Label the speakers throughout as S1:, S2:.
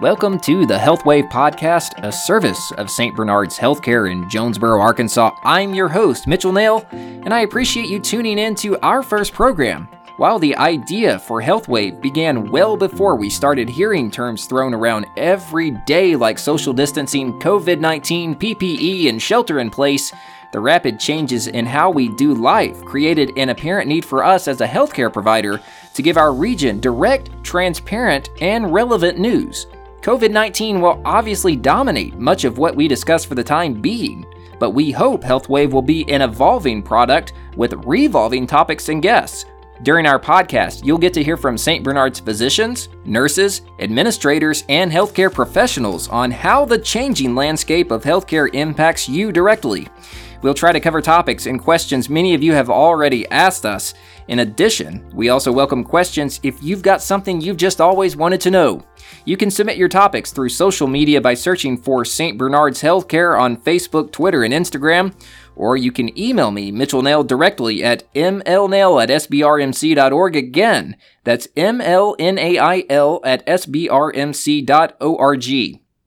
S1: Welcome to the HealthWave Podcast, a service of St. Bernard's Healthcare in Jonesboro, Arkansas. I'm your host, Mitchell Nail, and I appreciate you tuning in to our first program. While the idea for HealthWave began well before we started hearing terms thrown around every day like social distancing, COVID 19, PPE, and shelter in place, the rapid changes in how we do life created an apparent need for us as a healthcare provider to give our region direct, transparent, and relevant news. COVID 19 will obviously dominate much of what we discuss for the time being, but we hope HealthWave will be an evolving product with revolving topics and guests. During our podcast, you'll get to hear from St. Bernard's physicians, nurses, administrators, and healthcare professionals on how the changing landscape of healthcare impacts you directly. We'll try to cover topics and questions many of you have already asked us. In addition, we also welcome questions if you've got something you've just always wanted to know. You can submit your topics through social media by searching for St. Bernard's Healthcare on Facebook, Twitter, and Instagram, or you can email me, Mitchell Nail, directly at mlnail at sbrmc.org. Again, that's mlnail at sbrmc.org.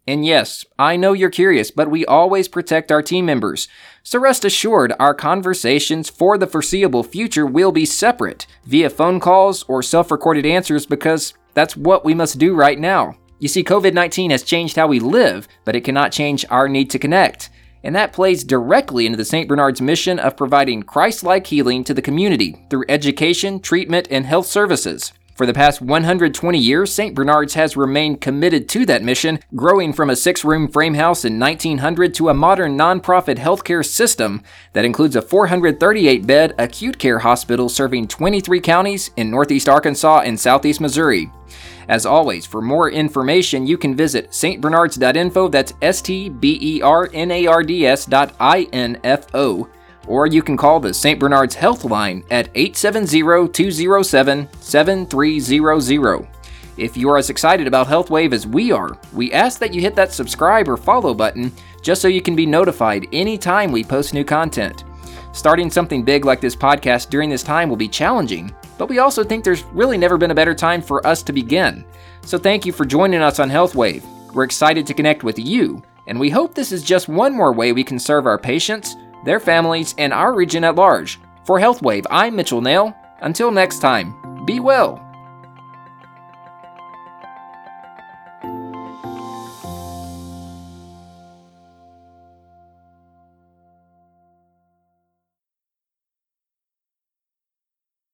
S1: And yes, I know you're curious, but we always protect our team members. So rest assured, our conversations for the foreseeable future will be separate via phone calls or self recorded answers because that's what we must do right now. You see, COVID 19 has changed how we live, but it cannot change our need to connect. And that plays directly into the St. Bernard's mission of providing Christ like healing to the community through education, treatment, and health services. For the past 120 years, St. Bernard's has remained committed to that mission, growing from a six room frame house in 1900 to a modern nonprofit healthcare system that includes a 438 bed acute care hospital serving 23 counties in northeast Arkansas and southeast Missouri. As always, for more information, you can visit stbernards.info, that's S T B E R N A R D S dot I N F O or you can call the St. Bernard's Health Line at 870 207 7300. If you are as excited about HealthWave as we are, we ask that you hit that subscribe or follow button just so you can be notified anytime we post new content. Starting something big like this podcast during this time will be challenging, but we also think there's really never been a better time for us to begin. So thank you for joining us on HealthWave. We're excited to connect with you, and we hope this is just one more way we can serve our patients their families, and our region at large. For HealthWave, I'm Mitchell Nail. Until next time, be well.